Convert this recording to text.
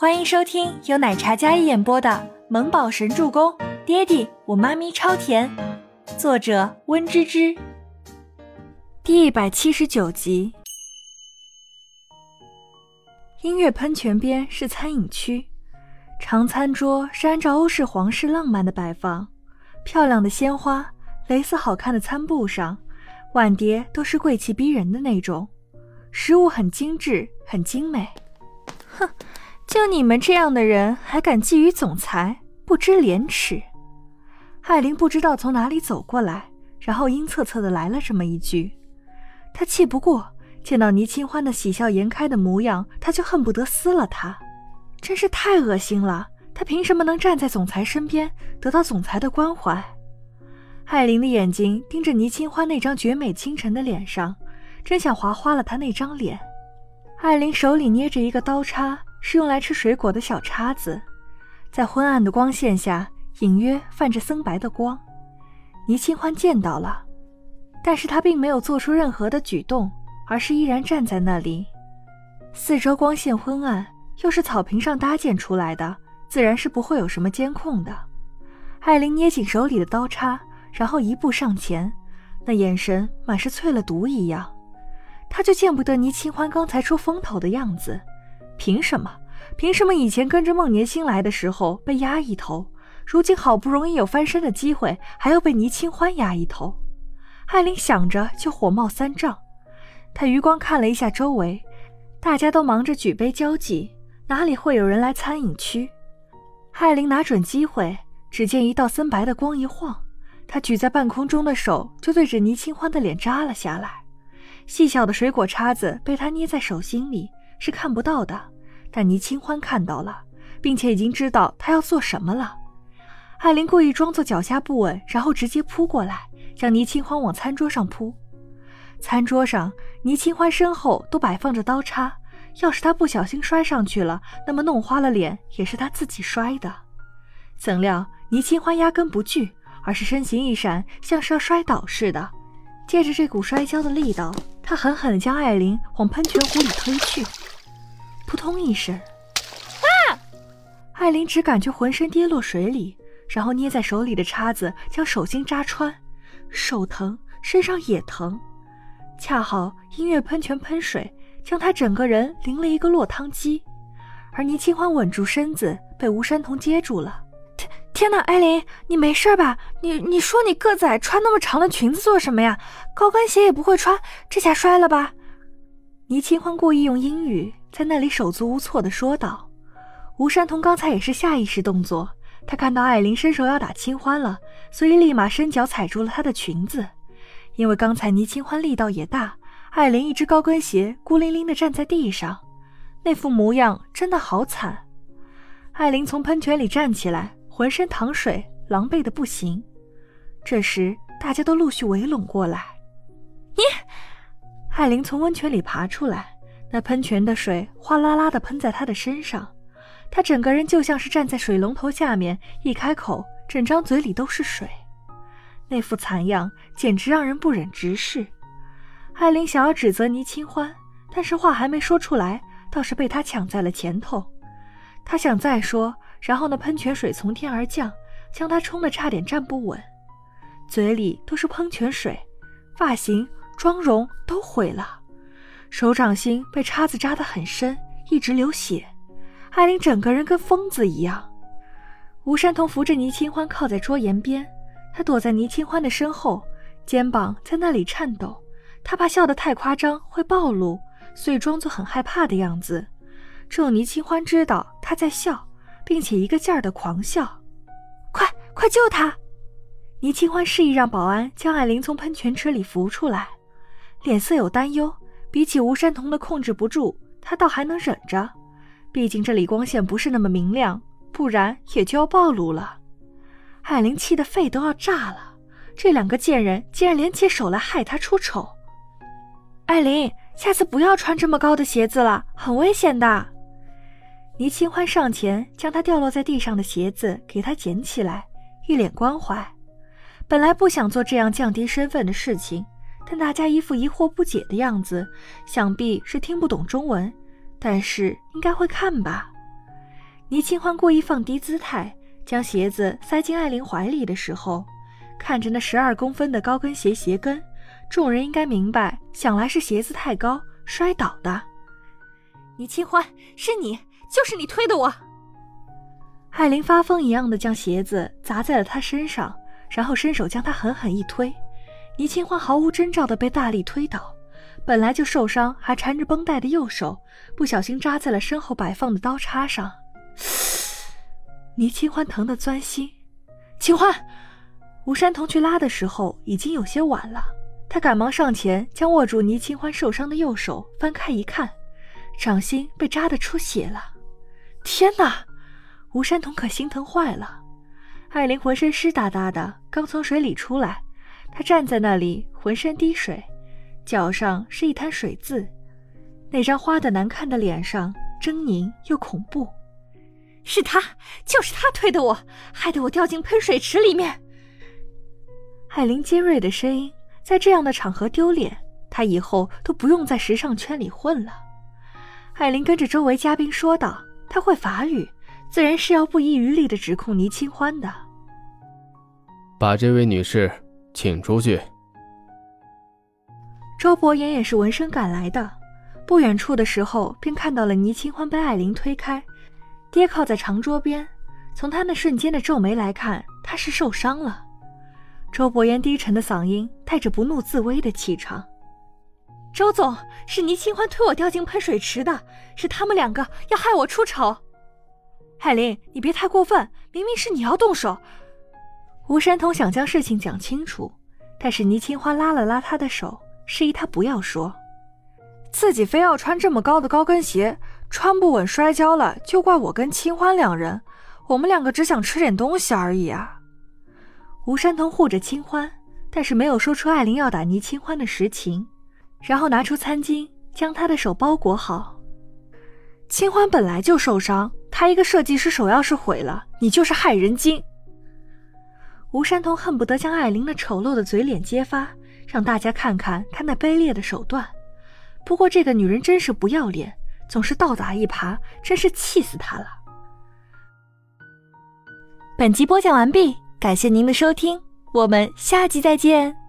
欢迎收听由奶茶嘉一演播的《萌宝神助攻》，爹地我妈咪超甜，作者温芝芝。第一百七十九集。音乐喷泉边是餐饮区，长餐桌是按照欧式皇室浪漫的摆放，漂亮的鲜花，蕾丝好看的餐布上，碗碟都是贵气逼人的那种，食物很精致，很精美。哼。就你们这样的人，还敢觊觎总裁，不知廉耻！艾琳不知道从哪里走过来，然后阴恻恻的来了这么一句。她气不过，见到倪清欢的喜笑颜开的模样，她就恨不得撕了他，真是太恶心了！她凭什么能站在总裁身边，得到总裁的关怀？艾琳的眼睛盯着倪清欢那张绝美倾城的脸上，真想划花了他那张脸。艾琳手里捏着一个刀叉。是用来吃水果的小叉子，在昏暗的光线下，隐约泛着森白的光。倪清欢见到了，但是他并没有做出任何的举动，而是依然站在那里。四周光线昏暗，又是草坪上搭建出来的，自然是不会有什么监控的。艾琳捏紧手里的刀叉，然后一步上前，那眼神满是淬了毒一样。他就见不得倪清欢刚才出风头的样子。凭什么？凭什么以前跟着孟年星来的时候被压一头，如今好不容易有翻身的机会，还要被倪清欢压一头？艾琳想着就火冒三丈。她余光看了一下周围，大家都忙着举杯交际，哪里会有人来餐饮区？艾琳拿准机会，只见一道森白的光一晃，她举在半空中的手就对着倪清欢的脸扎了下来。细小的水果叉子被她捏在手心里。是看不到的，但倪清欢看到了，并且已经知道他要做什么了。艾琳故意装作脚下不稳，然后直接扑过来，将倪清欢往餐桌上扑。餐桌上，倪清欢身后都摆放着刀叉，要是他不小心摔上去了，那么弄花了脸也是他自己摔的。怎料倪清欢压根不惧，而是身形一闪，像是要摔倒似的。借着这股摔跤的力道，他狠狠地将艾琳往喷泉湖里推去。扑通一声，啊！艾琳只感觉浑身跌落水里，然后捏在手里的叉子将手心扎穿，手疼，身上也疼。恰好音乐喷泉喷水，将她整个人淋了一个落汤鸡。而倪清欢稳住身子，被吴山童接住了。天天哪，艾琳，你没事吧？你你说你个子矮，穿那么长的裙子做什么呀？高跟鞋也不会穿，这下摔了吧？倪清欢故意用英语。在那里手足无措地说道：“吴山童刚才也是下意识动作，他看到艾琳伸手要打清欢了，所以立马伸脚踩住了她的裙子。因为刚才倪清欢力道也大，艾琳一只高跟鞋孤零零地站在地上，那副模样真的好惨。艾琳从喷泉里站起来，浑身淌水，狼狈的不行。这时，大家都陆续围拢过来。你，艾琳从温泉里爬出来。”那喷泉的水哗啦啦地喷在他的身上，他整个人就像是站在水龙头下面，一开口，整张嘴里都是水，那副惨样简直让人不忍直视。艾琳想要指责倪清欢，但是话还没说出来，倒是被他抢在了前头。他想再说，然后那喷泉水从天而降，将他冲得差点站不稳，嘴里都是喷泉水，发型、妆容都毁了。手掌心被叉子扎得很深，一直流血。艾琳整个人跟疯子一样。吴山童扶着倪清欢靠在桌沿边，他躲在倪清欢的身后，肩膀在那里颤抖。他怕笑得太夸张会暴露，所以装作很害怕的样子。只有倪清欢知道他在笑，并且一个劲儿的狂笑。快快救他！倪清欢示意让保安将艾琳从喷泉池里扶出来，脸色有担忧。比起吴山童的控制不住，他倒还能忍着。毕竟这里光线不是那么明亮，不然也就要暴露了。艾琳气得肺都要炸了，这两个贱人竟然联起手来害她出丑。艾琳，下次不要穿这么高的鞋子了，很危险的。倪清欢上前将她掉落在地上的鞋子给她捡起来，一脸关怀。本来不想做这样降低身份的事情。但大家一副疑惑不解的样子，想必是听不懂中文，但是应该会看吧。倪清欢故意放低姿态，将鞋子塞进艾琳怀里的时候，看着那十二公分的高跟鞋鞋跟，众人应该明白，想来是鞋子太高摔倒的。倪清欢，是你，就是你推的我！艾琳发疯一样的将鞋子砸在了他身上，然后伸手将他狠狠一推，倪清欢毫无征兆的被大力推倒，本来就受伤还缠着绷带的右手，不小心扎在了身后摆放的刀叉上。倪清欢疼得钻心，清欢，吴山童去拉的时候已经有些晚了，他赶忙上前将握住倪清欢受伤的右手翻开一看，掌心被扎得出血了。天哪，吴山童可心疼坏了。艾琳浑身湿哒哒的，刚从水里出来，他站在那里浑身滴水，脚上是一滩水渍，那张花的难看的脸上狰狞又恐怖。是他，就是他推的我，害得我掉进喷水池里面。艾琳尖锐的声音，在这样的场合丢脸，她以后都不用在时尚圈里混了。艾琳跟着周围嘉宾说道：“她会法语，自然是要不遗余力的指控倪清欢的。”把这位女士请出去。周伯言也是闻声赶来的，不远处的时候便看到了倪清欢被艾琳推开。跌靠在长桌边，从他那瞬间的皱眉来看，他是受伤了。周伯言低沉的嗓音带着不怒自威的气场：“周总，是倪清欢推我掉进喷水池的，是他们两个要害我出丑。”海林，你别太过分，明明是你要动手。吴山童想将事情讲清楚，但是倪清欢拉了拉他的手，示意他不要说，自己非要穿这么高的高跟鞋。穿不稳摔跤了，就怪我跟清欢两人。我们两个只想吃点东西而已啊。吴山童护着清欢，但是没有说出艾琳要打倪清欢的实情，然后拿出餐巾将她的手包裹好。清欢本来就受伤，她一个设计师手要是毁了，你就是害人精。吴山童恨不得将艾琳那丑陋的嘴脸揭发，让大家看看他那卑劣的手段。不过这个女人真是不要脸。总是倒打一耙，真是气死他了。本集播讲完毕，感谢您的收听，我们下集再见。